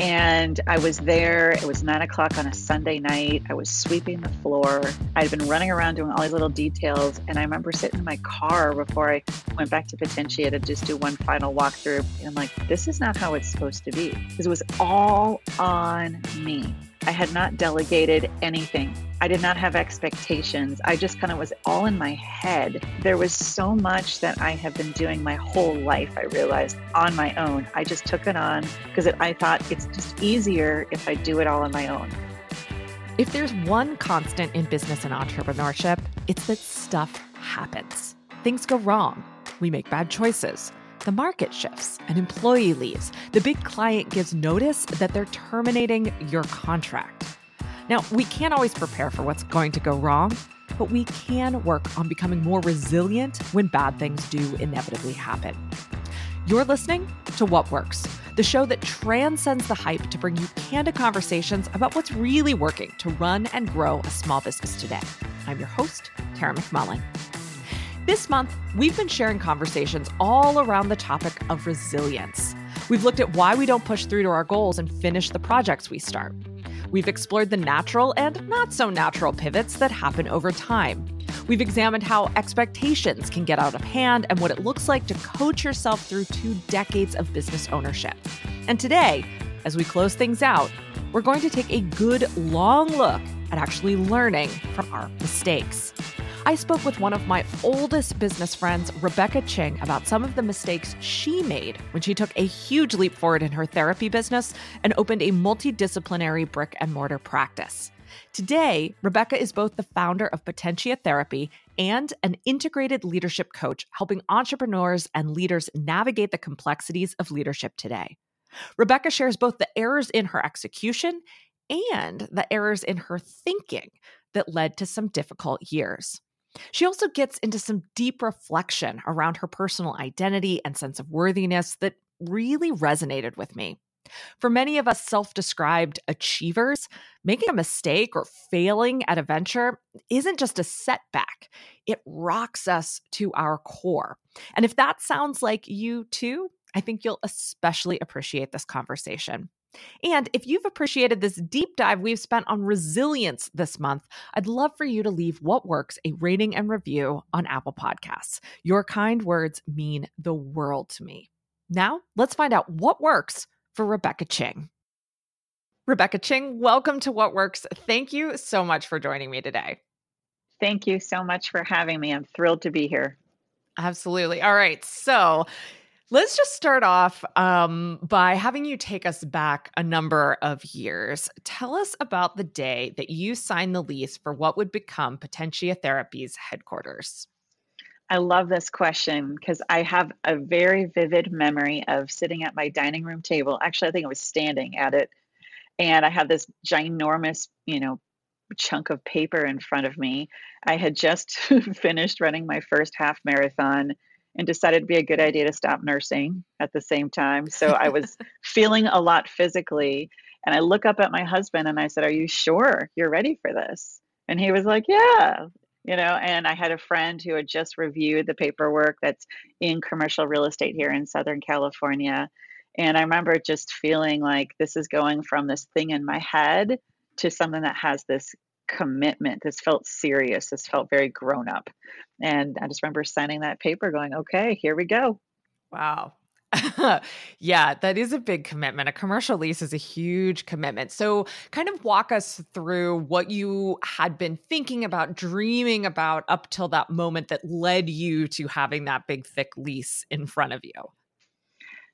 And I was there. It was nine o'clock on a Sunday night. I was sweeping the floor. I'd been running around doing all these little details. And I remember sitting in my car before I went back to Potentia to just do one final walkthrough. And I'm like, this is not how it's supposed to be. Because it was all on me. I had not delegated anything. I did not have expectations. I just kind of was all in my head. There was so much that I have been doing my whole life, I realized, on my own. I just took it on because I thought it's just easier if I do it all on my own. If there's one constant in business and entrepreneurship, it's that stuff happens. Things go wrong. We make bad choices. The market shifts, an employee leaves, the big client gives notice that they're terminating your contract. Now, we can't always prepare for what's going to go wrong, but we can work on becoming more resilient when bad things do inevitably happen. You're listening to What Works, the show that transcends the hype to bring you candid conversations about what's really working to run and grow a small business today. I'm your host, Tara McMullin. This month, we've been sharing conversations all around the topic of resilience. We've looked at why we don't push through to our goals and finish the projects we start. We've explored the natural and not so natural pivots that happen over time. We've examined how expectations can get out of hand and what it looks like to coach yourself through two decades of business ownership. And today, as we close things out, we're going to take a good long look at actually learning from our mistakes. I spoke with one of my oldest business friends, Rebecca Ching, about some of the mistakes she made when she took a huge leap forward in her therapy business and opened a multidisciplinary brick and mortar practice. Today, Rebecca is both the founder of Potentia Therapy and an integrated leadership coach, helping entrepreneurs and leaders navigate the complexities of leadership today. Rebecca shares both the errors in her execution and the errors in her thinking that led to some difficult years. She also gets into some deep reflection around her personal identity and sense of worthiness that really resonated with me. For many of us self described achievers, making a mistake or failing at a venture isn't just a setback, it rocks us to our core. And if that sounds like you too, I think you'll especially appreciate this conversation. And if you've appreciated this deep dive we've spent on resilience this month, I'd love for you to leave What Works a rating and review on Apple Podcasts. Your kind words mean the world to me. Now, let's find out what works for Rebecca Ching. Rebecca Ching, welcome to What Works. Thank you so much for joining me today. Thank you so much for having me. I'm thrilled to be here. Absolutely. All right. So, Let's just start off um, by having you take us back a number of years. Tell us about the day that you signed the lease for what would become Potentia Therapy's headquarters. I love this question because I have a very vivid memory of sitting at my dining room table. Actually, I think I was standing at it, and I had this ginormous, you know, chunk of paper in front of me. I had just finished running my first half marathon and decided it'd be a good idea to stop nursing at the same time. So I was feeling a lot physically. And I look up at my husband and I said, Are you sure you're ready for this? And he was like, Yeah. You know, and I had a friend who had just reviewed the paperwork that's in commercial real estate here in Southern California. And I remember just feeling like this is going from this thing in my head to something that has this commitment. This felt serious. This felt very grown up. And I just remember signing that paper going, okay, here we go. Wow. yeah, that is a big commitment. A commercial lease is a huge commitment. So, kind of walk us through what you had been thinking about, dreaming about up till that moment that led you to having that big, thick lease in front of you.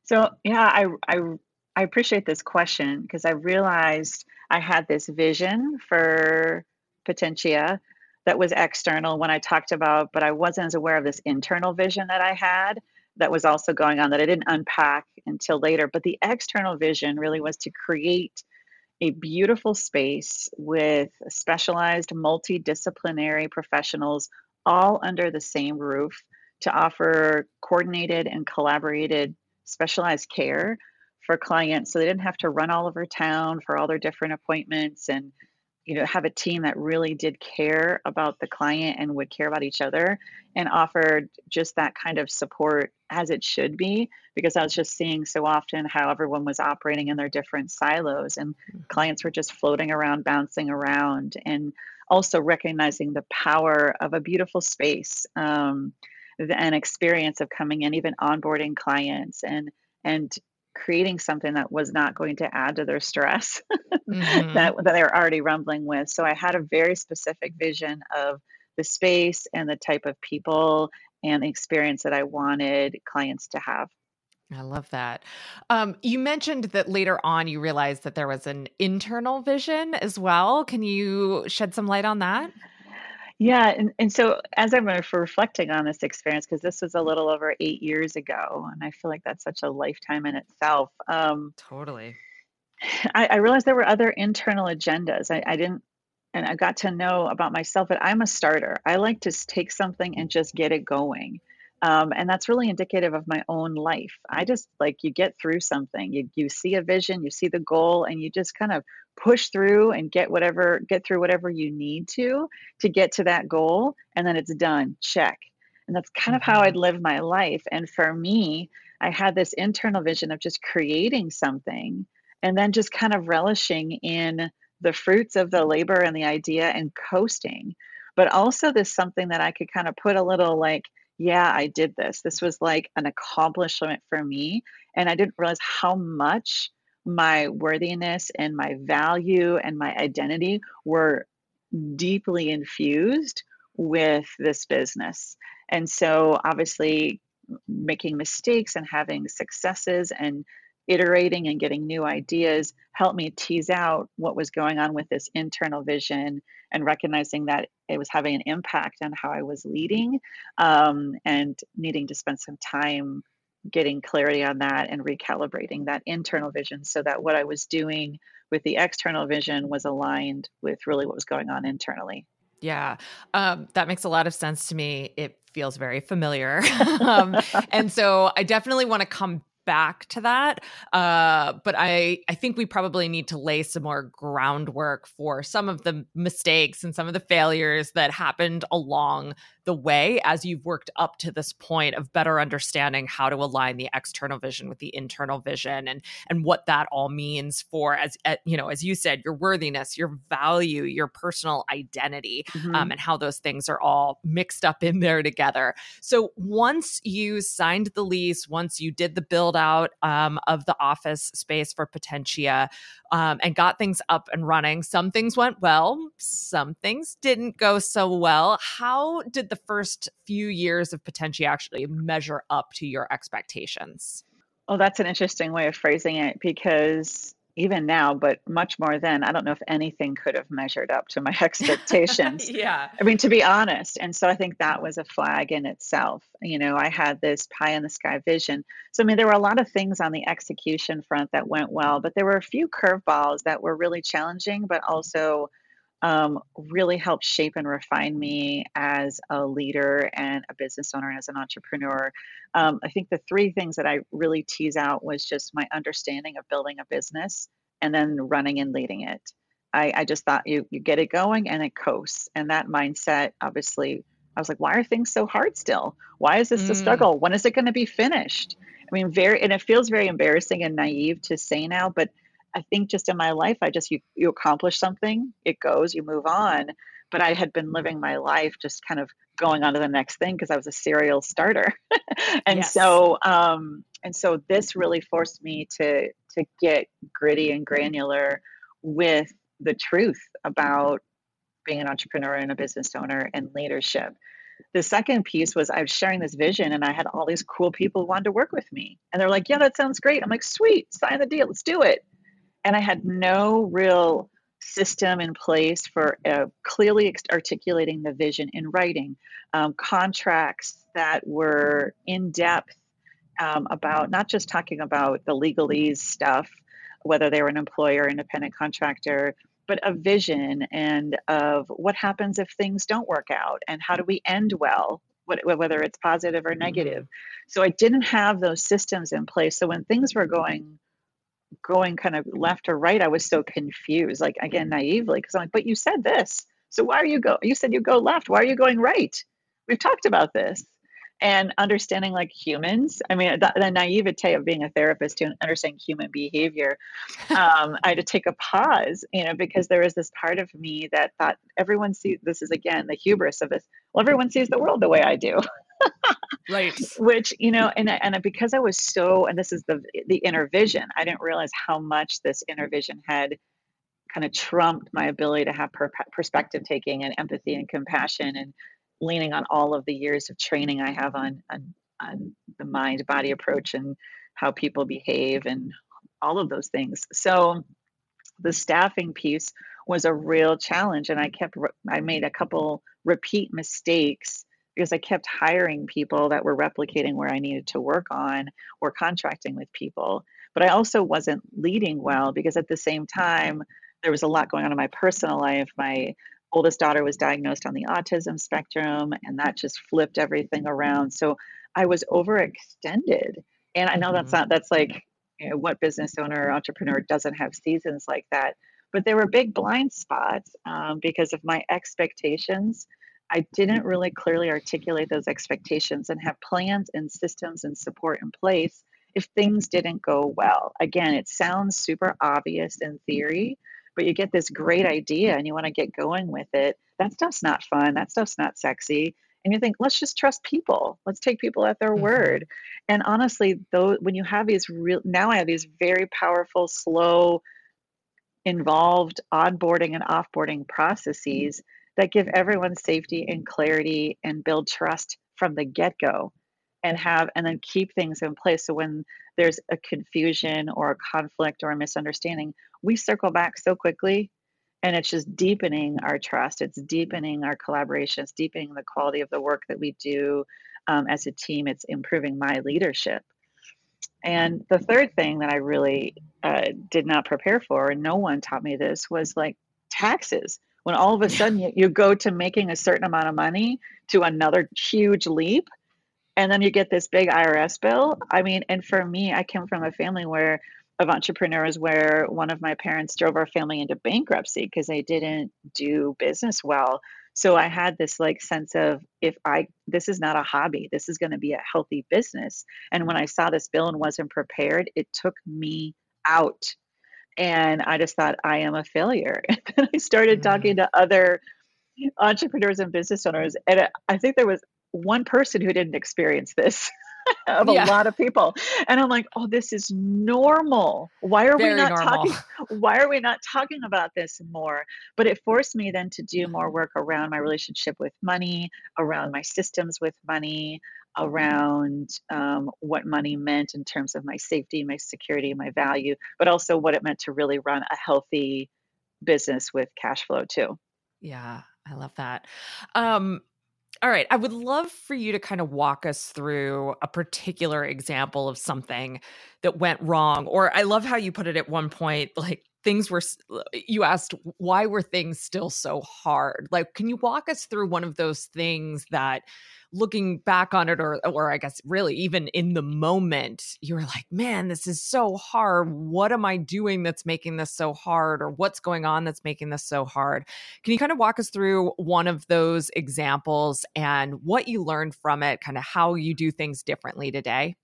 So, yeah, I, I, I appreciate this question because I realized I had this vision for Potentia that was external when I talked about, but I wasn't as aware of this internal vision that I had that was also going on that I didn't unpack until later. But the external vision really was to create a beautiful space with specialized multidisciplinary professionals all under the same roof to offer coordinated and collaborated specialized care for clients so they didn't have to run all over town for all their different appointments and you know have a team that really did care about the client and would care about each other and offered just that kind of support as it should be because i was just seeing so often how everyone was operating in their different silos and mm-hmm. clients were just floating around bouncing around and also recognizing the power of a beautiful space um, an experience of coming in even onboarding clients and and creating something that was not going to add to their stress mm-hmm. that, that they were already rumbling with. So I had a very specific vision of the space and the type of people and the experience that I wanted clients to have. I love that. Um, you mentioned that later on you realized that there was an internal vision as well. Can you shed some light on that? Yeah, and, and so as I'm reflecting on this experience, because this was a little over eight years ago, and I feel like that's such a lifetime in itself. Um, totally. I, I realized there were other internal agendas. I, I didn't, and I got to know about myself that I'm a starter. I like to take something and just get it going. Um, and that's really indicative of my own life. I just like you get through something, you, you see a vision, you see the goal, and you just kind of push through and get whatever, get through whatever you need to to get to that goal. And then it's done, check. And that's kind of how I'd mm-hmm. live my life. And for me, I had this internal vision of just creating something and then just kind of relishing in the fruits of the labor and the idea and coasting. But also, this something that I could kind of put a little like, yeah, I did this. This was like an accomplishment for me. And I didn't realize how much my worthiness and my value and my identity were deeply infused with this business. And so, obviously, making mistakes and having successes and iterating and getting new ideas helped me tease out what was going on with this internal vision and recognizing that it was having an impact on how I was leading um, and needing to spend some time getting clarity on that and recalibrating that internal vision so that what I was doing with the external vision was aligned with really what was going on internally. Yeah, um, that makes a lot of sense to me. It feels very familiar. um, and so I definitely want to come back to that. Uh, but I, I think we probably need to lay some more groundwork for some of the mistakes and some of the failures that happened along the way as you've worked up to this point of better understanding how to align the external vision with the internal vision and and what that all means for as you know as you said your worthiness your value your personal identity mm-hmm. um, and how those things are all mixed up in there together so once you signed the lease once you did the build build out um, of the office space for Potentia um, and got things up and running. Some things went well, some things didn't go so well. How did the first few years of Potentia actually measure up to your expectations? Well, that's an interesting way of phrasing it because even now, but much more then, I don't know if anything could have measured up to my expectations. yeah. I mean, to be honest. And so I think that was a flag in itself. You know, I had this pie in the sky vision. So, I mean, there were a lot of things on the execution front that went well, but there were a few curveballs that were really challenging, but also um, really helped shape and refine me as a leader and a business owner and as an entrepreneur. Um, I think the three things that I really tease out was just my understanding of building a business and then running and leading it. I, I just thought you you get it going and it coasts, and that mindset obviously. I was like, why are things so hard still? Why is this mm. a struggle? When is it going to be finished? I mean, very, and it feels very embarrassing and naive to say now, but I think just in my life, I just you you accomplish something, it goes, you move on. But I had been living my life just kind of going on to the next thing because I was a serial starter, and yes. so um, and so this really forced me to to get gritty and granular with the truth about being an entrepreneur and a business owner and leadership. The second piece was I was sharing this vision and I had all these cool people who wanted to work with me. And they're like, yeah, that sounds great. I'm like, sweet, sign the deal, let's do it and I had no real system in place for uh, clearly articulating the vision in writing, um, contracts that were in depth um, about not just talking about the legalese stuff, whether they were an employer, independent contractor, but a vision and of what happens if things don't work out and how do we end well whether it's positive or negative. Mm-hmm. So I didn't have those systems in place. So when things were going going kind of left or right, I was so confused, like again, naively, because I'm like, but you said this. So why are you go? You said you go left. Why are you going right? We've talked about this. And understanding like humans, I mean, the, the naivete of being a therapist to understand human behavior, um, I had to take a pause, you know, because there was this part of me that thought everyone sees this is again the hubris of this. Well, everyone sees the world the way I do. Right. Which you know and and because i was so and this is the the inner vision i didn't realize how much this inner vision had kind of trumped my ability to have per- perspective taking and empathy and compassion and leaning on all of the years of training i have on on, on the mind body approach and how people behave and all of those things. So the staffing piece was a real challenge and i kept i made a couple repeat mistakes because I kept hiring people that were replicating where I needed to work on or contracting with people. But I also wasn't leading well because at the same time, there was a lot going on in my personal life. My oldest daughter was diagnosed on the autism spectrum, and that just flipped everything around. So I was overextended. And I know that's mm-hmm. not, that's like, you know, what business owner or entrepreneur doesn't have seasons like that? But there were big blind spots um, because of my expectations I didn't really clearly articulate those expectations and have plans and systems and support in place if things didn't go well. Again, it sounds super obvious in theory, but you get this great idea and you want to get going with it. That stuff's not fun. That stuff's not sexy. And you think, let's just trust people. Let's take people at their mm-hmm. word. And honestly, though, when you have these real, now I have these very powerful, slow, involved onboarding and offboarding processes that give everyone safety and clarity and build trust from the get-go and have and then keep things in place. So when there's a confusion or a conflict or a misunderstanding we circle back so quickly and it's just deepening our trust. It's deepening our collaboration. It's deepening the quality of the work that we do um, as a team. It's improving my leadership. And the third thing that i really uh, did not prepare for and no one taught me this was like taxes when all of a sudden you, you go to making a certain amount of money to another huge leap and then you get this big IRS bill. I mean, and for me, I came from a family where of entrepreneurs where one of my parents drove our family into bankruptcy because they didn't do business well. So I had this like sense of if I this is not a hobby, this is going to be a healthy business. And when I saw this bill and wasn't prepared, it took me out and I just thought I am a failure. And then I started mm-hmm. talking to other entrepreneurs and business owners, and I think there was one person who didn't experience this. of yeah. a lot of people and i'm like oh this is normal why are Very we not normal. talking why are we not talking about this more but it forced me then to do more work around my relationship with money around my systems with money around um, what money meant in terms of my safety, my security, my value, but also what it meant to really run a healthy business with cash flow too. Yeah, I love that. Um, all right, I would love for you to kind of walk us through a particular example of something that went wrong. Or I love how you put it at one point, like things were you asked why were things still so hard? Like can you walk us through one of those things that looking back on it or or I guess really even in the moment you're like man this is so hard. What am I doing that's making this so hard or what's going on that's making this so hard? Can you kind of walk us through one of those examples and what you learned from it kind of how you do things differently today?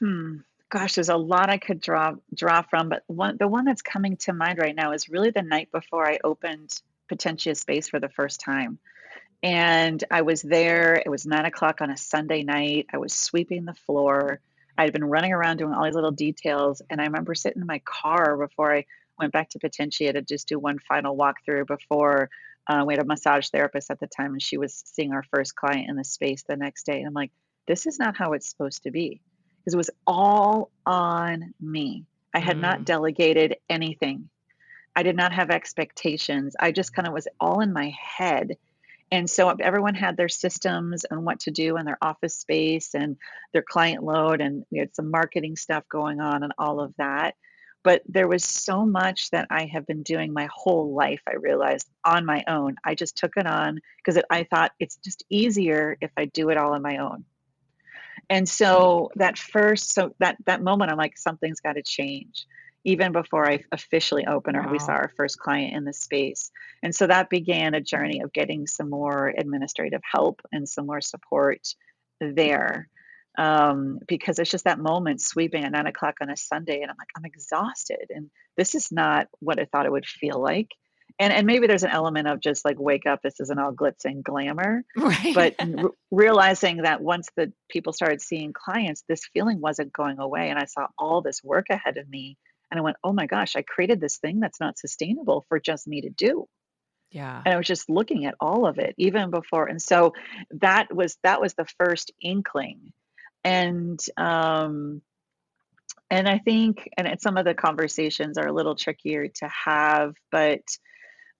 Hmm gosh, there's a lot I could draw draw from, but one the one that's coming to mind right now is really the night before I opened Potentia Space for the first time. And I was there. It was nine o'clock on a Sunday night. I was sweeping the floor. I had been running around doing all these little details, and I remember sitting in my car before I went back to Potentia to just do one final walkthrough before uh, we had a massage therapist at the time, and she was seeing our first client in the space the next day. And I'm like, this is not how it's supposed to be because it was all on me. I had mm. not delegated anything. I did not have expectations. I just kind of was all in my head. And so everyone had their systems and what to do in their office space and their client load. And we had some marketing stuff going on and all of that. But there was so much that I have been doing my whole life, I realized on my own. I just took it on because I thought it's just easier if I do it all on my own. And so that first so that that moment i'm like something's got to change even before i officially opened or wow. we saw our first client in the space. And so that began a journey of getting some more administrative help and some more support there. Um, because it's just that moment sweeping at nine o'clock on a sunday and i'm like i'm exhausted and this is not what i thought it would feel like and and maybe there's an element of just like wake up this isn't all glitz and glamour right. but r- realizing that once the people started seeing clients this feeling wasn't going away and i saw all this work ahead of me and i went oh my gosh i created this thing that's not sustainable for just me to do. Yeah. And i was just looking at all of it even before and so that was that was the first inkling. And um and i think and some of the conversations are a little trickier to have but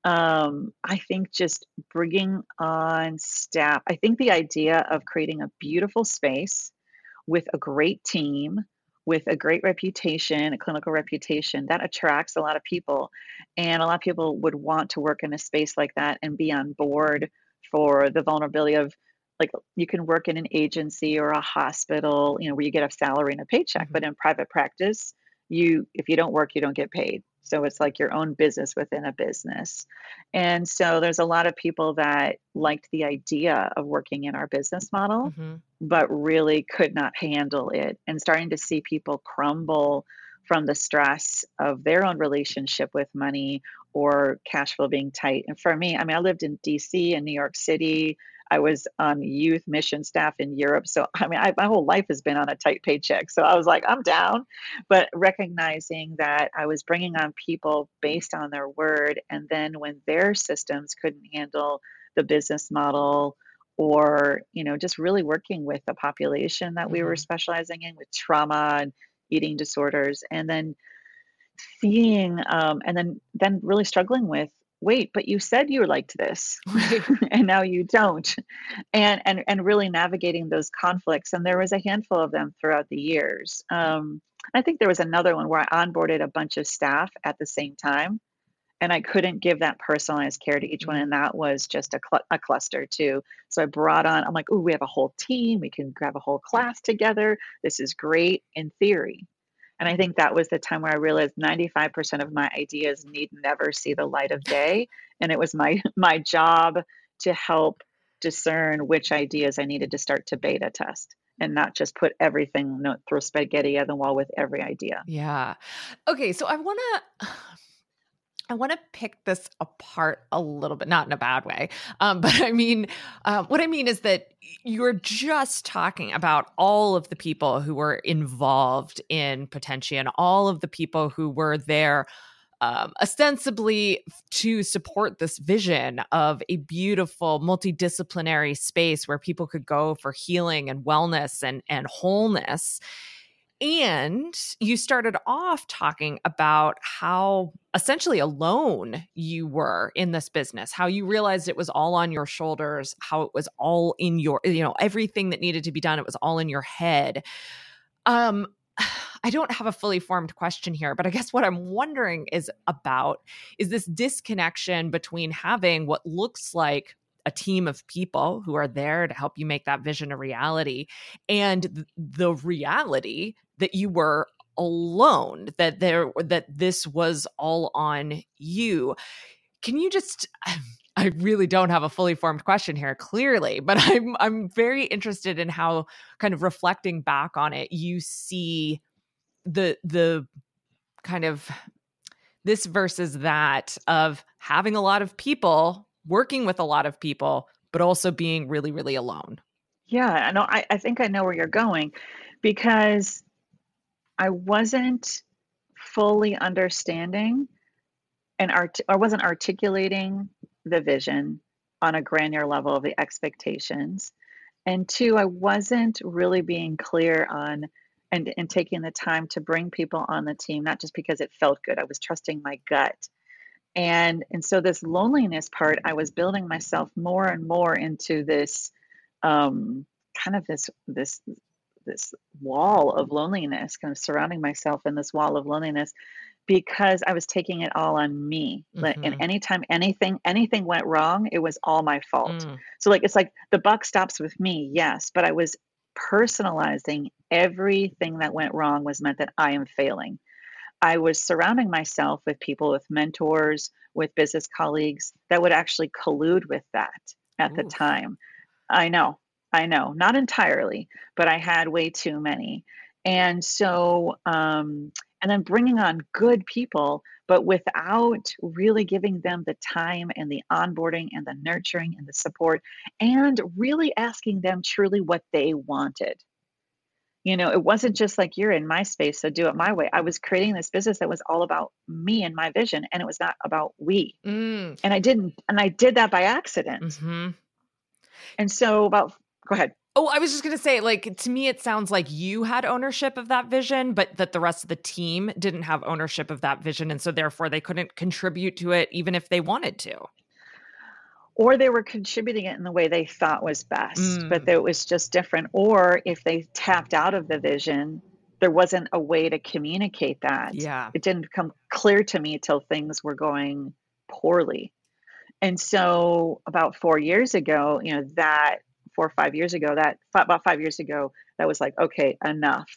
um, I think just bringing on staff. I think the idea of creating a beautiful space with a great team, with a great reputation, a clinical reputation, that attracts a lot of people. And a lot of people would want to work in a space like that and be on board for the vulnerability of like you can work in an agency or a hospital, you know, where you get a salary and a paycheck, mm-hmm. but in private practice, you if you don't work, you don't get paid. So it's like your own business within a business. And so there's a lot of people that liked the idea of working in our business model, mm-hmm. but really could not handle it and starting to see people crumble from the stress of their own relationship with money or cash flow being tight. And for me, I mean, I lived in DC and New York City. I was on youth mission staff in Europe. So, I mean, I, my whole life has been on a tight paycheck. So I was like, I'm down. But recognizing that I was bringing on people based on their word. And then when their systems couldn't handle the business model, or you know just really working with the population that we were mm-hmm. specializing in with trauma and eating disorders and then seeing um, and then then really struggling with wait but you said you liked this and now you don't. And and and really navigating those conflicts and there was a handful of them throughout the years. Um, i think there was another one where i onboarded a bunch of staff at the same time and i couldn't give that personalized care to each one and that was just a, cl- a cluster too. So i brought on i'm like oh we have a whole team we can grab a whole class together this is great in theory and I think that was the time where I realized 95% of my ideas need never see the light of day. And it was my my job to help discern which ideas I needed to start to beta test and not just put everything, you know, throw spaghetti at the wall with every idea. Yeah. Okay. So I want to I want to pick this apart a little bit, not in a bad way. Um, but I mean, uh, what I mean is that you're just talking about all of the people who were involved in Potentia and all of the people who were there. Um, ostensibly to support this vision of a beautiful multidisciplinary space where people could go for healing and wellness and and wholeness and you started off talking about how essentially alone you were in this business, how you realized it was all on your shoulders, how it was all in your, you know, everything that needed to be done, it was all in your head. Um, I don't have a fully formed question here, but I guess what I'm wondering is about is this disconnection between having what looks like a team of people who are there to help you make that vision a reality and th- the reality that you were alone that there that this was all on you. Can you just I really don't have a fully formed question here clearly but I'm I'm very interested in how kind of reflecting back on it you see the the kind of this versus that of having a lot of people working with a lot of people but also being really really alone yeah i know i, I think i know where you're going because I wasn't fully understanding and art I wasn't articulating the vision on a granular level of the expectations. And two, I wasn't really being clear on and, and taking the time to bring people on the team, not just because it felt good. I was trusting my gut. And and so this loneliness part, I was building myself more and more into this um, kind of this this this wall of loneliness, kind of surrounding myself in this wall of loneliness because I was taking it all on me. Mm-hmm. And anytime anything anything went wrong, it was all my fault. Mm. So like it's like the buck stops with me, yes, but I was personalizing everything that went wrong was meant that I am failing. I was surrounding myself with people, with mentors, with business colleagues that would actually collude with that at Ooh. the time. I know, I know, not entirely, but I had way too many. And so, um, and then bringing on good people, but without really giving them the time and the onboarding and the nurturing and the support, and really asking them truly what they wanted. You know, it wasn't just like you're in my space, so do it my way. I was creating this business that was all about me and my vision, and it was not about we. Mm. And I didn't, and I did that by accident. Mm-hmm. And so, about go ahead. Oh, I was just going to say, like, to me, it sounds like you had ownership of that vision, but that the rest of the team didn't have ownership of that vision. And so, therefore, they couldn't contribute to it even if they wanted to. Or they were contributing it in the way they thought was best, mm. but it was just different. Or if they tapped out of the vision, there wasn't a way to communicate that. Yeah. It didn't become clear to me till things were going poorly. And so, about four years ago, you know, that four or five years ago that about five years ago that was like okay enough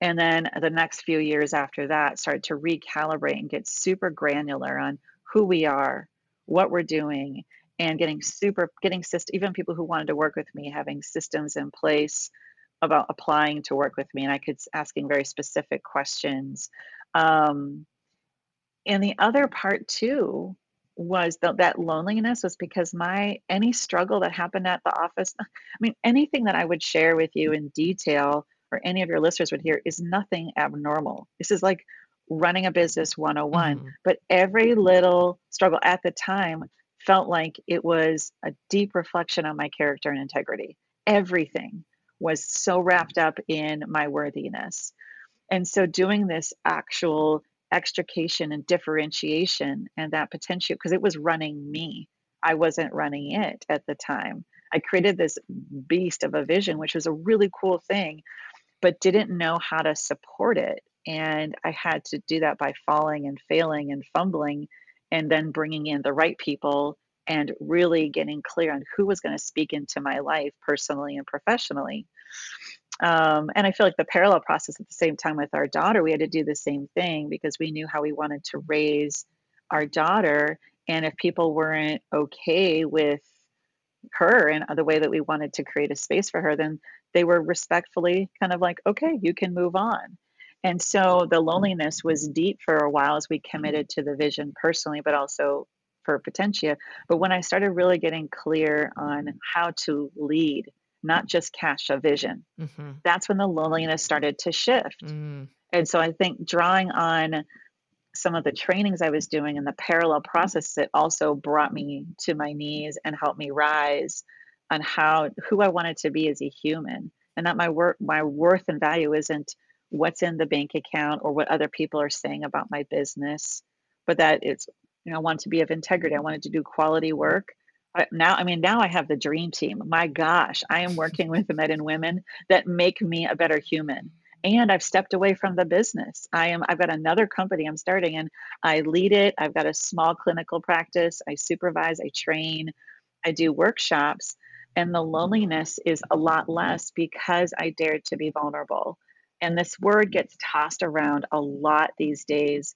and then the next few years after that started to recalibrate and get super granular on who we are what we're doing and getting super getting system even people who wanted to work with me having systems in place about applying to work with me and i could asking very specific questions um, and the other part too was the, that loneliness was because my any struggle that happened at the office i mean anything that i would share with you in detail or any of your listeners would hear is nothing abnormal this is like running a business 101 mm-hmm. but every little struggle at the time felt like it was a deep reflection on my character and integrity everything was so wrapped up in my worthiness and so doing this actual extrication and differentiation and that potential because it was running me. I wasn't running it at the time. I created this beast of a vision, which was a really cool thing, but didn't know how to support it. And I had to do that by falling and failing and fumbling and then bringing in the right people and really getting clear on who was going to speak into my life personally and professionally. Um, and I feel like the parallel process at the same time with our daughter, we had to do the same thing because we knew how we wanted to raise our daughter. And if people weren't okay with her and the way that we wanted to create a space for her, then they were respectfully kind of like, okay, you can move on. And so the loneliness was deep for a while as we committed to the vision personally, but also for Potentia. But when I started really getting clear on how to lead not just cash a vision. Mm-hmm. That's when the loneliness started to shift. Mm. And so I think drawing on some of the trainings I was doing and the parallel process that also brought me to my knees and helped me rise on how who I wanted to be as a human. And that my work my worth and value isn't what's in the bank account or what other people are saying about my business, but that it's you know, I wanted to be of integrity. I wanted to do quality work. Now i mean now i have the dream team. My gosh i am working with the men and women that make me a better human. And i've stepped away from the business. I am i've got another company i'm starting and i lead it. I've got a small clinical practice. I supervise i train i do workshops. And the loneliness is a lot less because i dared to be vulnerable and this word gets tossed around a lot these days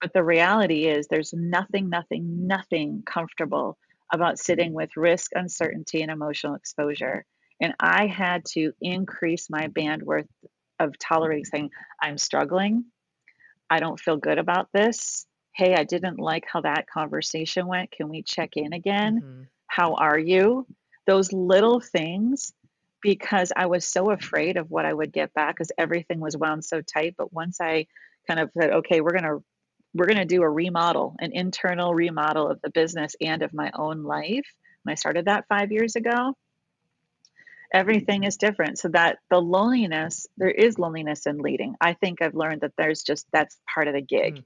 but the reality is there's nothing nothing nothing comfortable about sitting with risk, uncertainty, and emotional exposure. And I had to increase my bandwidth of tolerating saying, I'm struggling. I don't feel good about this. Hey, I didn't like how that conversation went. Can we check in again? Mm-hmm. How are you? Those little things, because I was so afraid of what I would get back because everything was wound so tight. But once I kind of said, okay, we're going to we're to do a remodel, an internal remodel of the business and of my own life. When I started that five years ago, everything is different. So that the loneliness, there is loneliness in leading. I think I've learned that there's just that's part of the gig. Mm.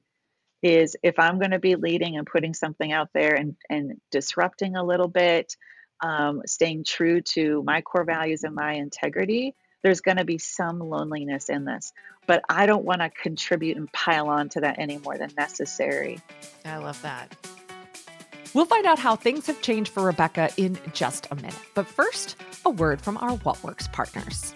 Is if I'm going to be leading and putting something out there and and disrupting a little bit, um, staying true to my core values and my integrity, there's going to be some loneliness in this, but I don't want to contribute and pile on to that any more than necessary. I love that. We'll find out how things have changed for Rebecca in just a minute. But first, a word from our What Works partners.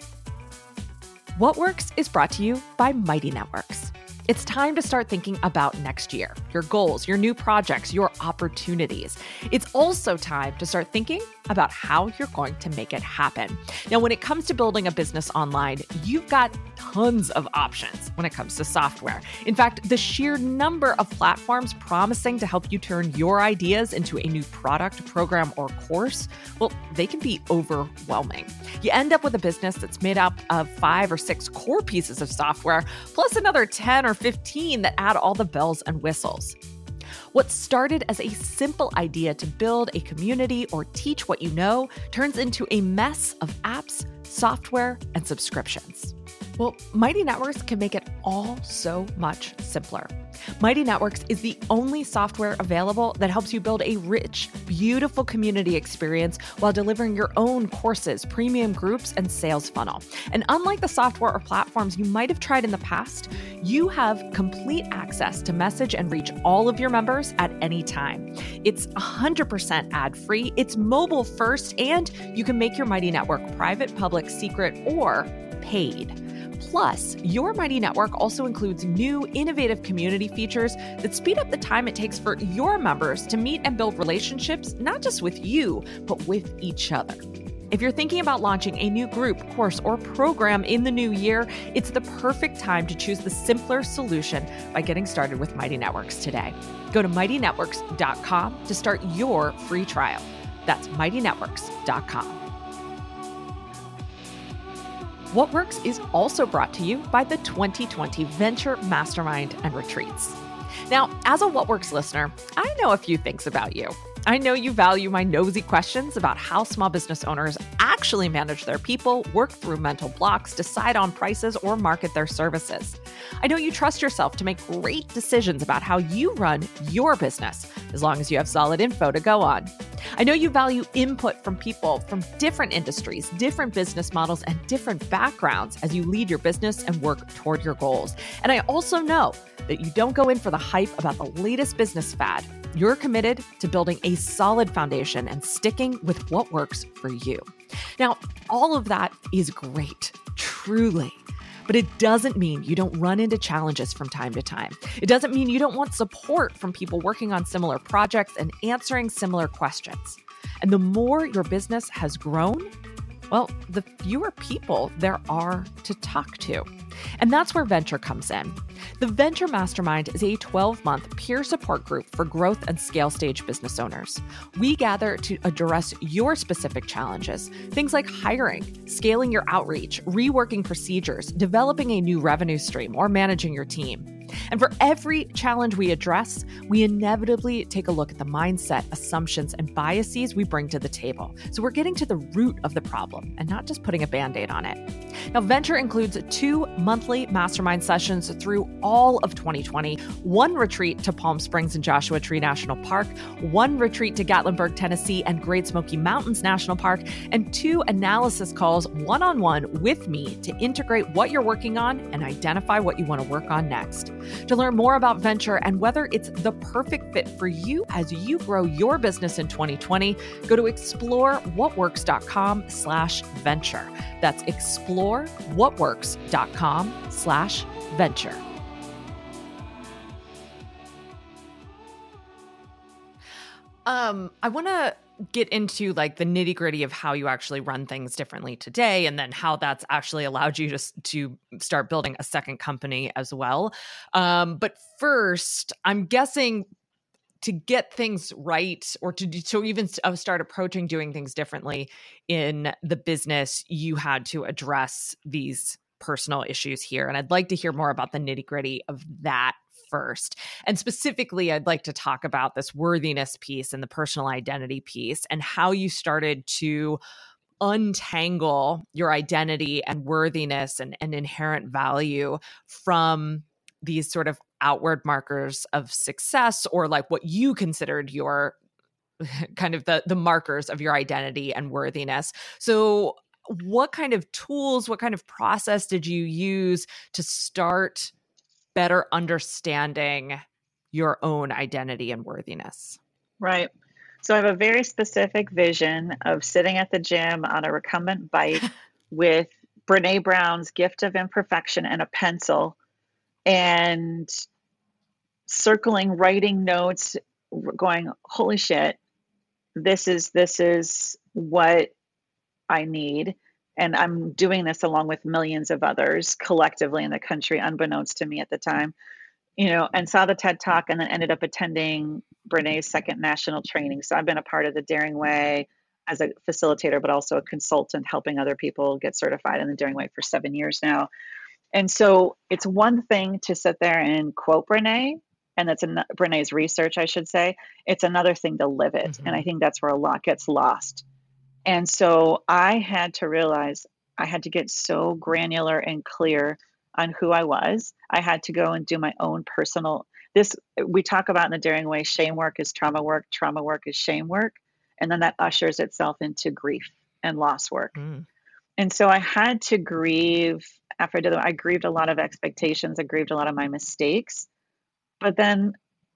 What Works is brought to you by Mighty Networks. It's time to start thinking about next year, your goals, your new projects, your opportunities. It's also time to start thinking about how you're going to make it happen. Now, when it comes to building a business online, you've got tons of options when it comes to software. In fact, the sheer number of platforms promising to help you turn your ideas into a new product, program, or course, well, they can be overwhelming. You end up with a business that's made up of five or six core pieces of software, plus another 10 or 15 that add all the bells and whistles. What started as a simple idea to build a community or teach what you know turns into a mess of apps, software, and subscriptions. Well, Mighty Networks can make it all so much simpler. Mighty Networks is the only software available that helps you build a rich, beautiful community experience while delivering your own courses, premium groups, and sales funnel. And unlike the software or platforms you might have tried in the past, you have complete access to message and reach all of your members at any time. It's 100% ad free, it's mobile first, and you can make your Mighty Network private, public, secret, or paid. Plus, your Mighty Network also includes new innovative community features that speed up the time it takes for your members to meet and build relationships, not just with you, but with each other. If you're thinking about launching a new group, course, or program in the new year, it's the perfect time to choose the simpler solution by getting started with Mighty Networks today. Go to mightynetworks.com to start your free trial. That's mightynetworks.com. What Works is also brought to you by the 2020 Venture Mastermind and Retreats. Now, as a What Works listener, I know a few things about you. I know you value my nosy questions about how small business owners actually manage their people, work through mental blocks, decide on prices, or market their services. I know you trust yourself to make great decisions about how you run your business, as long as you have solid info to go on. I know you value input from people from different industries, different business models, and different backgrounds as you lead your business and work toward your goals. And I also know that you don't go in for the hype about the latest business fad. You're committed to building a solid foundation and sticking with what works for you. Now, all of that is great, truly. But it doesn't mean you don't run into challenges from time to time. It doesn't mean you don't want support from people working on similar projects and answering similar questions. And the more your business has grown, well, the fewer people there are to talk to. And that's where Venture comes in. The Venture Mastermind is a 12 month peer support group for growth and scale stage business owners. We gather to address your specific challenges, things like hiring, scaling your outreach, reworking procedures, developing a new revenue stream, or managing your team. And for every challenge we address, we inevitably take a look at the mindset, assumptions, and biases we bring to the table. So we're getting to the root of the problem and not just putting a band aid on it. Now, Venture includes two monthly mastermind sessions through all of 2020, one retreat to Palm Springs and Joshua Tree National Park, one retreat to Gatlinburg, Tennessee, and Great Smoky Mountains National Park, and two analysis calls one on one with me to integrate what you're working on and identify what you want to work on next. To learn more about Venture and whether it's the perfect fit for you as you grow your business in 2020, go to explorewhatworks.com slash venture. That's explorewhatworks.com slash venture. Um, I want to get into like the nitty gritty of how you actually run things differently today and then how that's actually allowed you to, to start building a second company as well. Um, but first i'm guessing to get things right or to to even uh, start approaching doing things differently in the business you had to address these personal issues here. And i'd like to hear more about the nitty gritty of that first. And specifically, I'd like to talk about this worthiness piece and the personal identity piece and how you started to untangle your identity and worthiness and, and inherent value from these sort of outward markers of success or like what you considered your kind of the the markers of your identity and worthiness. So what kind of tools, what kind of process did you use to start better understanding your own identity and worthiness. Right. So I have a very specific vision of sitting at the gym on a recumbent bike with Brene Brown's gift of imperfection and a pencil and circling, writing notes, going, holy shit, this is this is what I need. And I'm doing this along with millions of others collectively in the country, unbeknownst to me at the time you know, and saw the TED Talk and then ended up attending Brene's second national training. So I've been a part of the Daring Way as a facilitator, but also a consultant helping other people get certified in the Daring Way for seven years now. And so it's one thing to sit there and quote Brene, and that's an, Brene's research, I should say. It's another thing to live it. Mm-hmm. And I think that's where a lot gets lost. And so I had to realize I had to get so granular and clear on who I was. I had to go and do my own personal this we talk about in the daring way shame work is trauma work, trauma work is shame work, and then that ushers itself into grief and loss work. Mm. And so I had to grieve after I did that. I grieved a lot of expectations, I grieved a lot of my mistakes. But then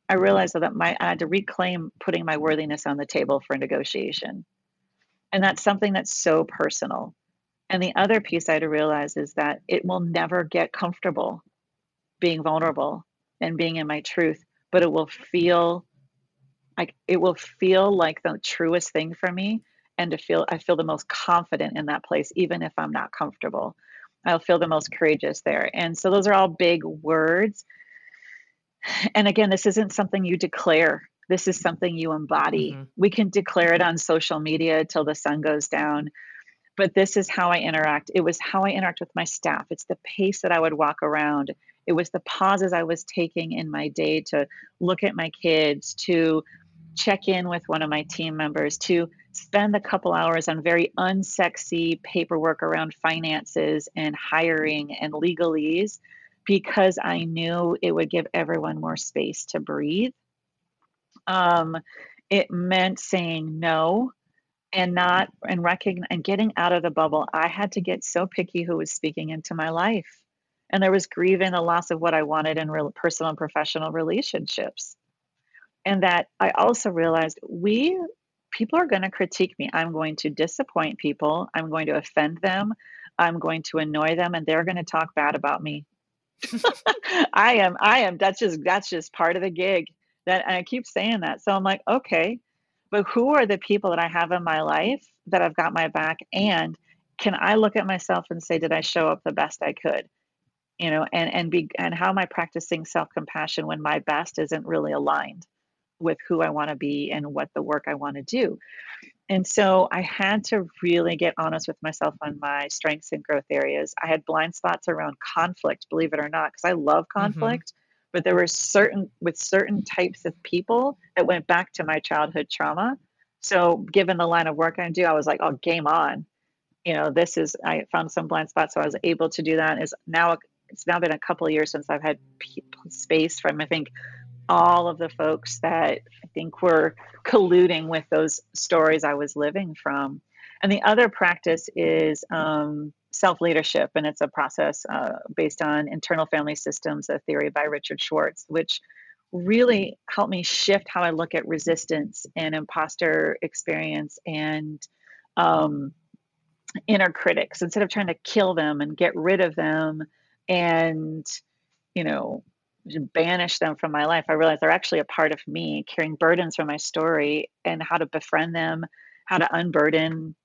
I realized that my I had to reclaim putting my worthiness on the table for negotiation. And that's something that's so personal. And the other piece I had to realize is that it will never get comfortable being vulnerable and being in my truth, but it will feel like it will feel like the truest thing for me and to feel I feel the most confident in that place even if I'm not comfortable. I'll feel the most courageous there. And so those are all big words. And again, this isn't something you declare. This is something you embody. Mm-hmm. We can declare it on social media till the sun goes down but this is how I interact. It was how I interact with my staff. It's the pace that I would walk around. It was the pauses I was taking in my day to look at my kids, to check in with one of my team members, to spend a couple hours on very unsexy paperwork around finances and hiring and legalese because I knew it would give everyone more space to breathe. Um, it meant saying no and not and recognize and getting out of the bubble. I had to get so picky who was speaking into my life. And there was grieving the loss of what i wanted in real personal and professional relationships. And that i also realized we people are going to critique me. I'm going to disappoint people. I'm going to offend them. I'm going to annoy them and they're going to talk bad about me. I am i am that's just that's just part of the gig that and i keep saying that so i'm like okay but who are the people that I have in my life that i've got my back? And can I look at myself and say, did I show up the best I could? You know, and and be and how am I practicing self compassion when my best isn't really aligned with who I want to be and what the work I want to do? And so I had to really get honest with myself on my strengths and growth areas. I had blind spots around conflict, believe it or not, because I love mm-hmm. conflict. But there were certain with certain types of people that went back to my childhood trauma. So given the line of work i do i was like oh game on. You know this is i found some blind spots so i was able to do that. Is now it's now been a couple of years since i've had space from i think all of the folks that i think were colluding with those stories i was living from. And the other practice is um, self leadership, and it's a process uh, based on internal family systems, a theory by Richard Schwartz, which really helped me shift how I look at resistance and imposter experience and um, inner critics. Instead of trying to kill them and get rid of them and, you know, banish them from my life, I realized they're actually a part of me, carrying burdens from my story and how to befriend them, how to unburden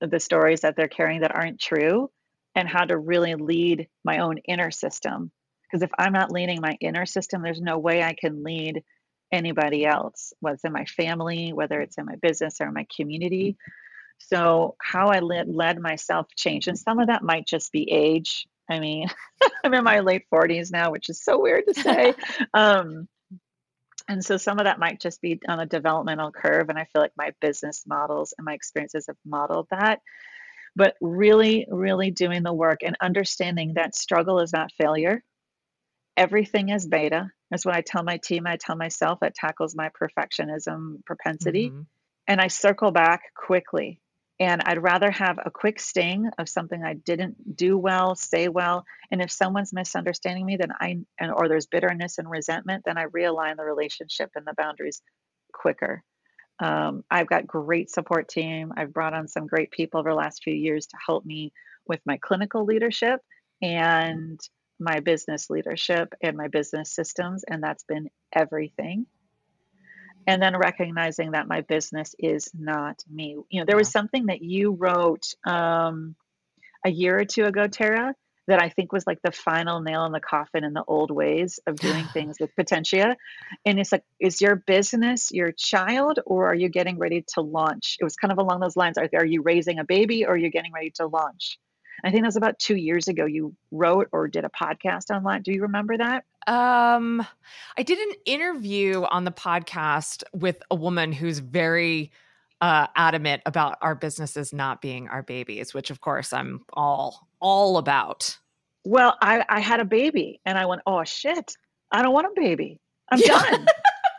the stories that they're carrying that aren't true and how to really lead my own inner system. Because if I'm not leading my inner system, there's no way I can lead anybody else, whether it's in my family, whether it's in my business or my community. So, how I led, led myself changed. And some of that might just be age. I mean, I'm in my late 40s now, which is so weird to say. um, and so some of that might just be on a developmental curve. And I feel like my business models and my experiences have modeled that. But really, really doing the work and understanding that struggle is not failure. Everything is beta. That's what I tell my team. I tell myself it tackles my perfectionism propensity. Mm-hmm. And I circle back quickly and I'd rather have a quick sting of something I didn't do well, say well, and if someone's misunderstanding me, then I and or there's bitterness and resentment, then I realign the relationship and the boundaries quicker. Um, I've got great support team. I've brought on some great people over the last few years to help me with my clinical leadership and my business leadership and my business systems, and that's been everything. And then recognizing that my business is not me. You know, there was something that you wrote um, a year or two ago, Tara, that I think was like the final nail in the coffin in the old ways of doing things with Potentia. And it's like, is your business your child or are you getting ready to launch? It was kind of along those lines. Are, are you raising a baby or are you getting ready to launch? I think that was about two years ago. You wrote or did a podcast online. Do you remember that? Um, I did an interview on the podcast with a woman who's very uh, adamant about our businesses not being our babies, which of course I'm all all about. Well, I, I had a baby and I went, oh shit, I don't want a baby. I'm yeah. done.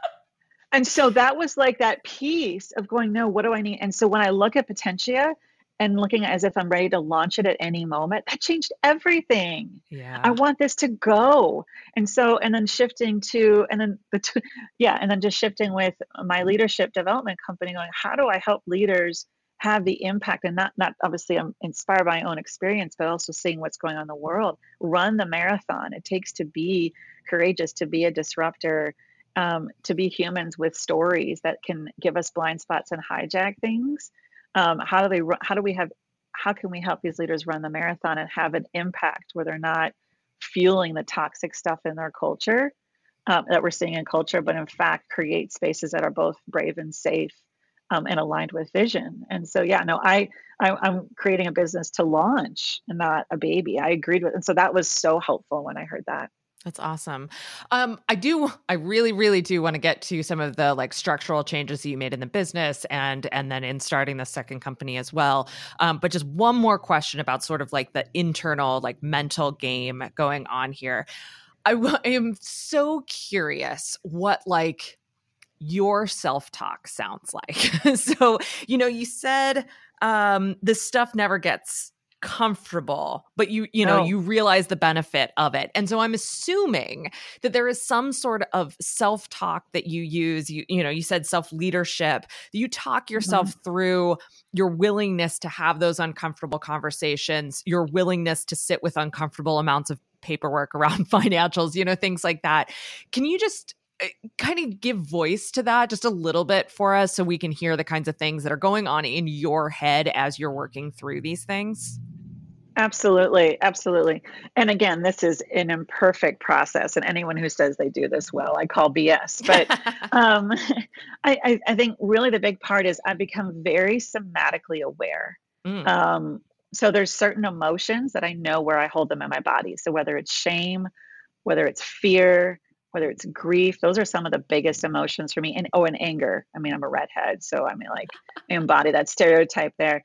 and so that was like that piece of going, no, what do I need? And so when I look at Potentia, and looking as if I'm ready to launch it at any moment, that changed everything. Yeah. I want this to go. And so, and then shifting to, and then the, two, yeah, and then just shifting with my leadership development company going, how do I help leaders have the impact and not, not obviously I'm inspired by my own experience, but also seeing what's going on in the world, run the marathon. It takes to be courageous, to be a disruptor, um, to be humans with stories that can give us blind spots and hijack things um, how do they how do we have how can we help these leaders run the marathon and have an impact where they're not fueling the toxic stuff in their culture um, that we're seeing in culture but in fact create spaces that are both brave and safe um, and aligned with vision and so yeah no I, I i'm creating a business to launch and not a baby i agreed with and so that was so helpful when i heard that that's awesome. Um, I do, I really, really do want to get to some of the like structural changes that you made in the business and and then in starting the second company as well. Um, but just one more question about sort of like the internal like mental game going on here. I, I am so curious what like your self talk sounds like. so you know, you said um, this stuff never gets comfortable but you you know you realize the benefit of it and so i'm assuming that there is some sort of self-talk that you use you you know you said self-leadership you talk yourself mm-hmm. through your willingness to have those uncomfortable conversations your willingness to sit with uncomfortable amounts of paperwork around financials you know things like that can you just kind of give voice to that just a little bit for us so we can hear the kinds of things that are going on in your head as you're working through these things? Absolutely, absolutely. And again, this is an imperfect process, and anyone who says they do this well, I call BS. But um, I, I, I, think really the big part is I've become very somatically aware. Mm. Um, so there's certain emotions that I know where I hold them in my body. So whether it's shame, whether it's fear, whether it's grief, those are some of the biggest emotions for me. And oh, and anger. I mean, I'm a redhead, so I mean, like, I embody that stereotype there.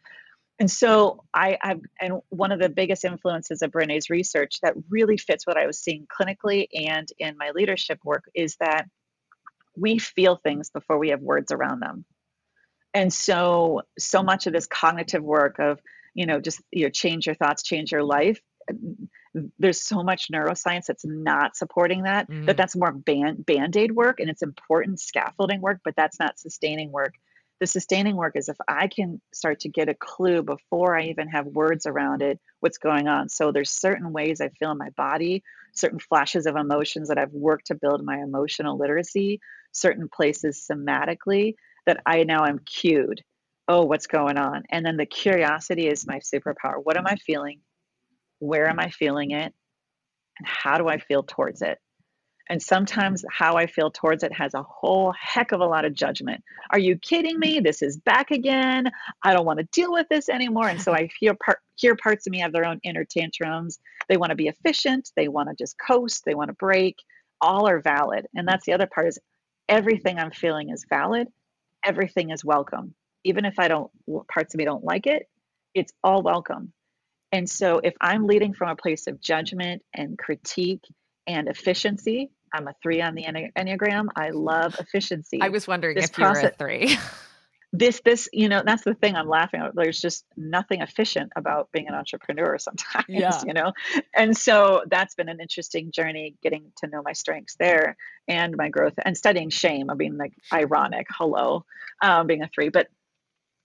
And so I, I've, and one of the biggest influences of Brene's research that really fits what I was seeing clinically and in my leadership work is that we feel things before we have words around them. And so, so much of this cognitive work of, you know, just, you know, change your thoughts, change your life. There's so much neuroscience that's not supporting that, mm. that that's more band, band-aid work and it's important scaffolding work, but that's not sustaining work the sustaining work is if I can start to get a clue before I even have words around it, what's going on. So there's certain ways I feel in my body, certain flashes of emotions that I've worked to build my emotional literacy, certain places somatically that I now am cued. Oh, what's going on? And then the curiosity is my superpower. What am I feeling? Where am I feeling it? And how do I feel towards it? And sometimes how I feel towards it has a whole heck of a lot of judgment. Are you kidding me? This is back again. I don't want to deal with this anymore. And so I hear part, hear parts of me have their own inner tantrums. They want to be efficient. They want to just coast. They want to break. All are valid. And that's the other part is everything I'm feeling is valid. Everything is welcome. Even if I don't, parts of me don't like it, it's all welcome. And so if I'm leading from a place of judgment and critique and efficiency. I'm a three on the Enneagram. I love efficiency. I was wondering this if process, you were a three. this this you know that's the thing i'm laughing at there's just nothing efficient about being an entrepreneur sometimes yeah. you know and so that's been an interesting journey getting to know my strengths there and my growth and studying shame i mean like ironic hello um, being a three but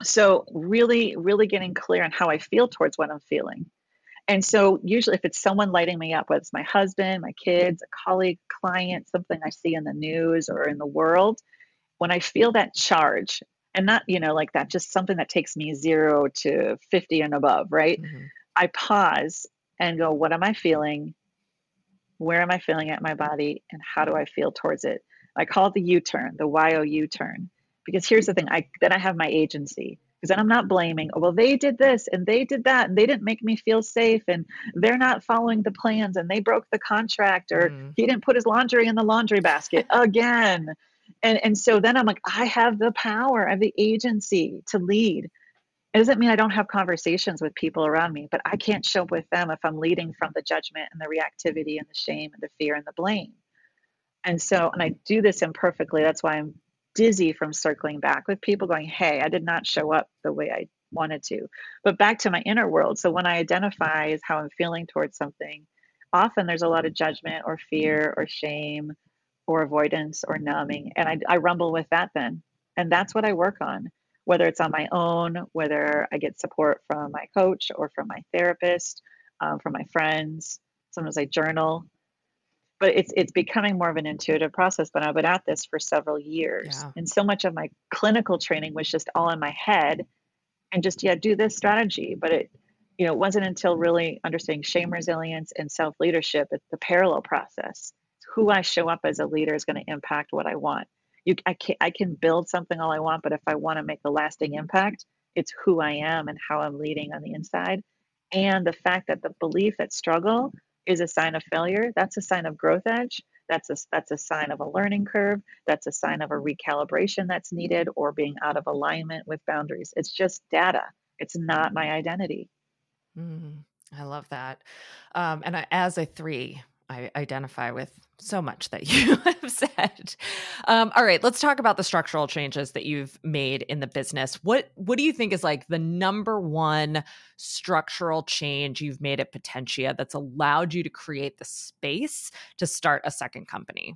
so really really getting clear on how i feel towards what i'm feeling. And so usually if it's someone lighting me up whether it's my husband my kids a colleague client something i see in the news or in the world when i feel that charge and not you know like that just something that takes me 0 to 50 and above right? Mm-hmm. i pause and go what am i feeling? Where am i feeling at my body? And how do i feel towards it? I call it the u-turn the y-o-u turn because here's the thing i then i have my agency. Because then i'm not blaming oh well they did this and they did that and they didn't make me feel safe and they're not following the plans and they broke the contract or mm. he didn't put his laundry in the laundry basket again. And and so then i'm like i have the power i have the agency to lead. It doesn't mean i don't have conversations with people around me but i can't show up with them if i'm leading from the judgment and the reactivity and the shame and the fear and the blame. And so and i do this imperfectly that's why i'm dizzy from circling back with people going hey i did not show up the way i wanted to but back to my inner world so when i identify as how i'm feeling towards something often there's a lot of judgment or fear or shame or avoidance or numbing. And I, I rumble with that then. And that's what I work on, whether it's on my own, whether I get support from my coach or from my therapist, um, from my friends. Sometimes I journal. But it's it's becoming more of an intuitive process. But I've been at this for several years, yeah. and so much of my clinical training was just all in my head, and just yeah, do this strategy. But it, you know, it wasn't until really understanding shame resilience and self leadership, it's the parallel process who I show up as a leader is going to impact what I want. You, I can I can build something all I want, but if I want to make a lasting impact, it's who I am and how I'm leading on the inside, and the fact that the belief that struggle is a sign of failure. That's a sign of growth edge. That's a that's a sign of a learning curve. That's a sign of a recalibration that's needed or being out of alignment with boundaries. It's just data. It's not my identity. Mm, I love that. Um, and I, as a three, I identify with so much that you have said. Um, all right, let's talk about the structural changes that you've made in the business. What what do you think is like the number one structural change you've made at Potentia that's allowed you to create the space to start a second company?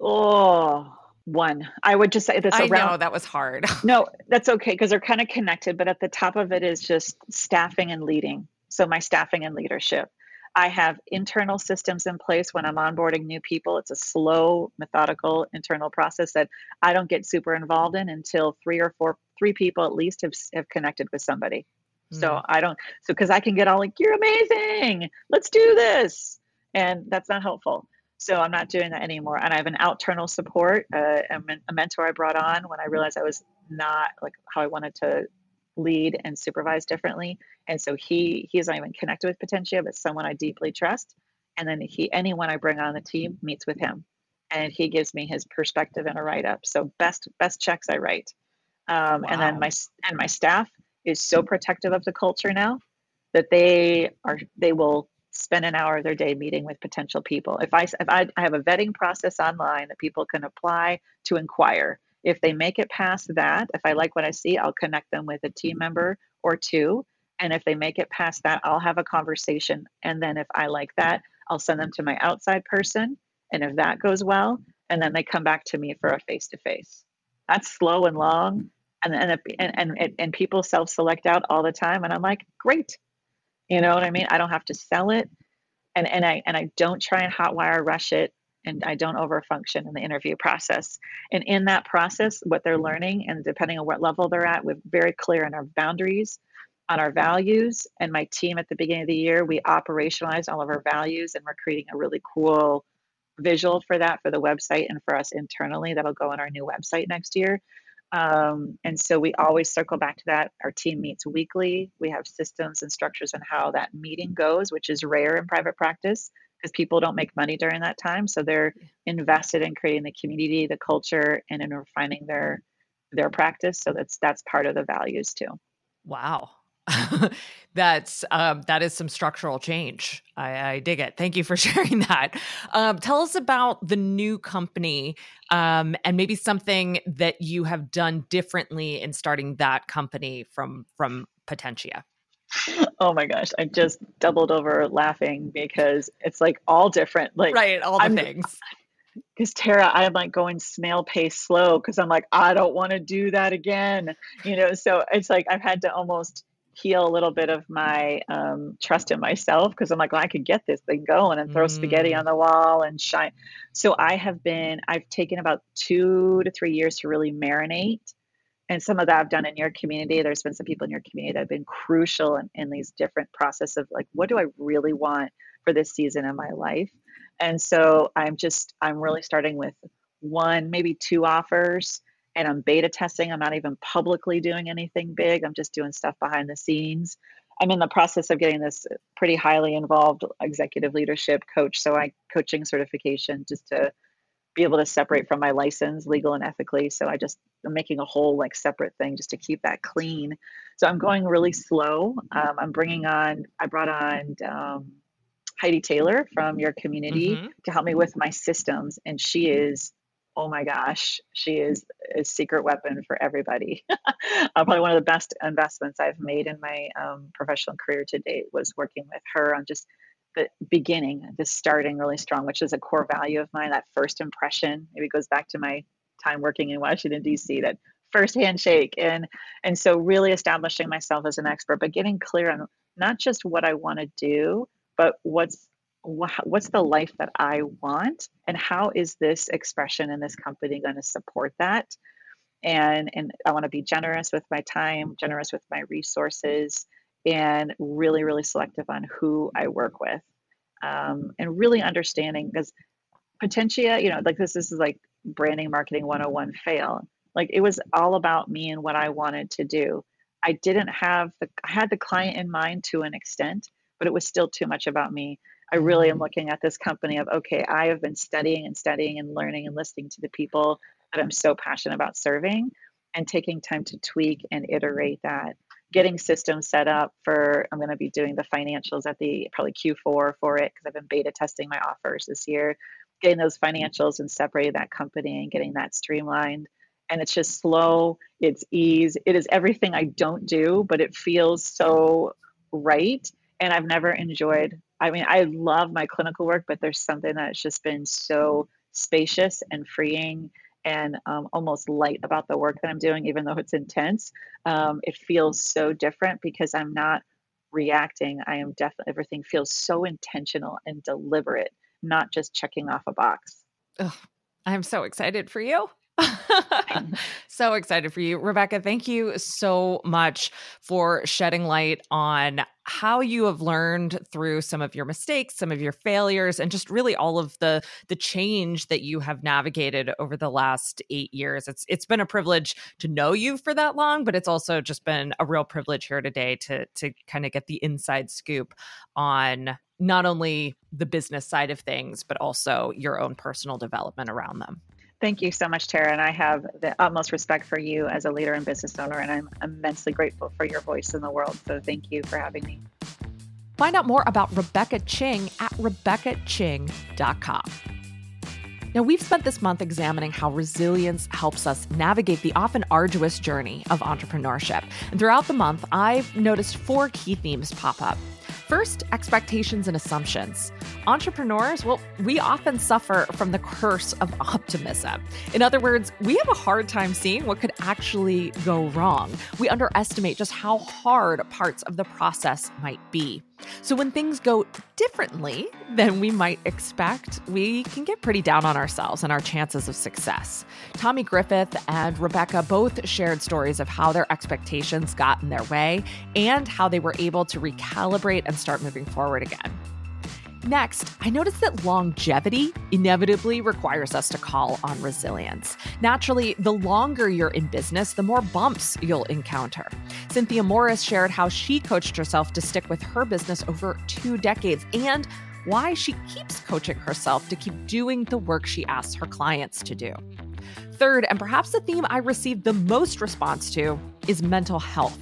Oh, one. I would just say this. I around, know that was hard. no, that's okay because they're kind of connected. But at the top of it is just staffing and leading. So my staffing and leadership. I have internal systems in place when I'm onboarding new people. It's a slow, methodical internal process that I don't get super involved in until three or four, three people at least have, have connected with somebody. Mm. So I don't, so because I can get all like, you're amazing, let's do this. And that's not helpful. So I'm not doing that anymore. And I have an internal support, uh, a mentor I brought on when I realized I was not like how I wanted to lead and supervise differently. And so he he is not even connected with Potentia, but someone I deeply trust. And then he anyone I bring on the team meets with him, and he gives me his perspective and a write up. So best best checks I write. Um, wow. And then my and my staff is so protective of the culture now that they are they will spend an hour of their day meeting with potential people. If I if I, I have a vetting process online that people can apply to inquire if they make it past that, if I like what I see, I'll connect them with a team member or two. And if they make it past that, I'll have a conversation. And then if I like that, I'll send them to my outside person. And if that goes well, and then they come back to me for a face to face. That's slow and long. And, and, and, and, and people self select out all the time. And I'm like, great. You know what I mean? I don't have to sell it. And, and I and I don't try and hotwire rush it and I don't overfunction in the interview process. And in that process, what they're learning, and depending on what level they're at, we're very clear on our boundaries, on our values. And my team at the beginning of the year, we operationalized all of our values, and we're creating a really cool visual for that for the website and for us internally. That'll go on our new website next year. Um, and so we always circle back to that. Our team meets weekly. We have systems and structures on how that meeting goes, which is rare in private practice because people don't make money during that time. So they're invested in creating the community, the culture, and in refining their their practice. So that's that's part of the values too. Wow. that's um, that is some structural change. I, I, dig it. Thank you for sharing that. Um, tell us about the new company um, and maybe something that you have done differently in starting that company from from Potentia. Oh my gosh, I just doubled over laughing because it's like all different. Like right, all the I'm, things. Because Tara, I'm like going snail pace slow because I'm like I don't want to do that again. You know, so it's like I've had to almost heal a little bit of my um, trust in myself because I'm like, well, I could get this thing going and throw mm. spaghetti on the wall and shine. So I have been, I've taken about two to three years to really marinate. And some of that I've done in your community. There's been some people in your community that have been crucial in, in these different process of like, what do I really want for this season in my life? And so I'm just, I'm really starting with one, maybe two offers and I'm beta testing. I'm not even publicly doing anything big. I'm just doing stuff behind the scenes. I'm in the process of getting this pretty highly involved executive leadership coach. So I coaching certification just to be able to separate from my license legal and ethically. So I just I'm making a whole like separate thing just to keep that clean. So I'm going really slow. Um, I'm bringing on I brought on um, Heidi Taylor from your community mm-hmm. to help me with my systems, and she is oh my gosh, she is a secret weapon for everybody. uh, probably one of the best investments I've made in my um, professional career to date was working with her on just the beginning, the starting really strong, which is a core value of mine. That first impression maybe goes back to my time working in Washington D.C. That first handshake, and and so really establishing myself as an expert, but getting clear on not just what I want to do, but what's what's the life that I want and how is this expression in this company going to support that and and I want to be generous with my time generous with my resources and really really selective on who I work with um, and really understanding because Potentia you know like this, this is like branding marketing 101 fail like it was all about me and what I wanted to do I didn't have the I had the client in mind to an extent but it was still too much about me I really am mm-hmm. looking at this company of, okay, I have been studying and studying and learning and listening to the people that I'm so passionate about serving and taking time to tweak and iterate that. Getting systems set up for, I'm going to be doing the financials at the probably Q4 for it because I've been beta testing my offers this year. Getting those mm-hmm. financials and separating that company and getting that streamlined. And it's just slow, it's ease, it is everything I don't do, but it feels so right. And I've never enjoyed I mean, I love my clinical work, but there's something that's just been so spacious and freeing and um, almost light about the work that I'm doing, even though it's intense. Um, it feels so different because I'm not reacting. I am definitely, everything feels so intentional and deliberate, not just checking off a box. Ugh, I'm so excited for you. so excited for you. Rebecca, thank you so much for shedding light on how you have learned through some of your mistakes, some of your failures, and just really all of the the change that you have navigated over the last eight years. It's it's been a privilege to know you for that long, but it's also just been a real privilege here today to to kind of get the inside scoop on not only the business side of things, but also your own personal development around them. Thank you so much, Tara. And I have the utmost respect for you as a leader and business owner, and I'm immensely grateful for your voice in the world. So thank you for having me. Find out more about Rebecca Ching at RebeccaChing.com. Now, we've spent this month examining how resilience helps us navigate the often arduous journey of entrepreneurship. And throughout the month, I've noticed four key themes pop up. First, expectations and assumptions. Entrepreneurs, well, we often suffer from the curse of optimism. In other words, we have a hard time seeing what could actually go wrong. We underestimate just how hard parts of the process might be. So when things go differently than we might expect, we can get pretty down on ourselves and our chances of success. Tommy Griffith and Rebecca both shared stories of how their expectations got in their way and how they were able to recalibrate and start moving forward again. Next, I noticed that longevity inevitably requires us to call on resilience. Naturally, the longer you're in business, the more bumps you'll encounter. Cynthia Morris shared how she coached herself to stick with her business over two decades and why she keeps coaching herself to keep doing the work she asks her clients to do. Third, and perhaps the theme I received the most response to, is mental health.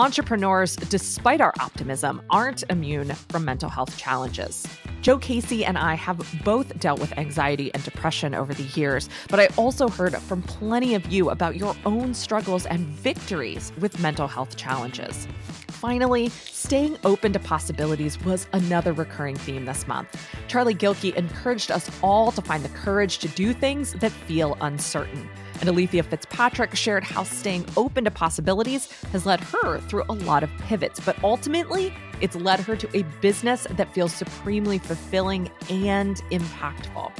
Entrepreneurs, despite our optimism, aren't immune from mental health challenges. Joe Casey and I have both dealt with anxiety and depression over the years, but I also heard from plenty of you about your own struggles and victories with mental health challenges. Finally, staying open to possibilities was another recurring theme this month. Charlie Gilkey encouraged us all to find the courage to do things that feel uncertain. And Alethea Fitzpatrick shared how staying open to possibilities has led her through a lot of pivots, but ultimately, it's led her to a business that feels supremely fulfilling and impactful.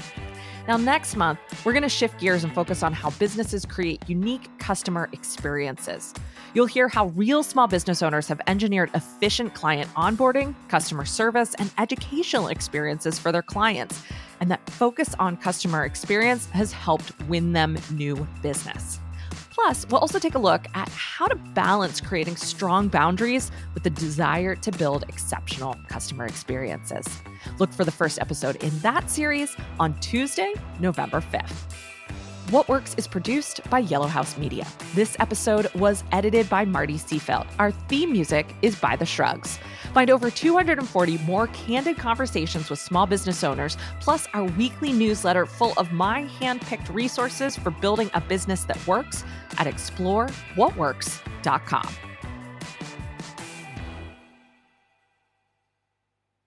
Now, next month, we're going to shift gears and focus on how businesses create unique customer experiences. You'll hear how real small business owners have engineered efficient client onboarding, customer service, and educational experiences for their clients and that focus on customer experience has helped win them new business. Plus, we'll also take a look at how to balance creating strong boundaries with the desire to build exceptional customer experiences. Look for the first episode in that series on Tuesday, November 5th. What Works is produced by Yellow House Media. This episode was edited by Marty Seafeld. Our theme music is by The Shrugs. Find over 240 more candid conversations with small business owners, plus our weekly newsletter full of my hand-picked resources for building a business that works at explorewhatworks.com.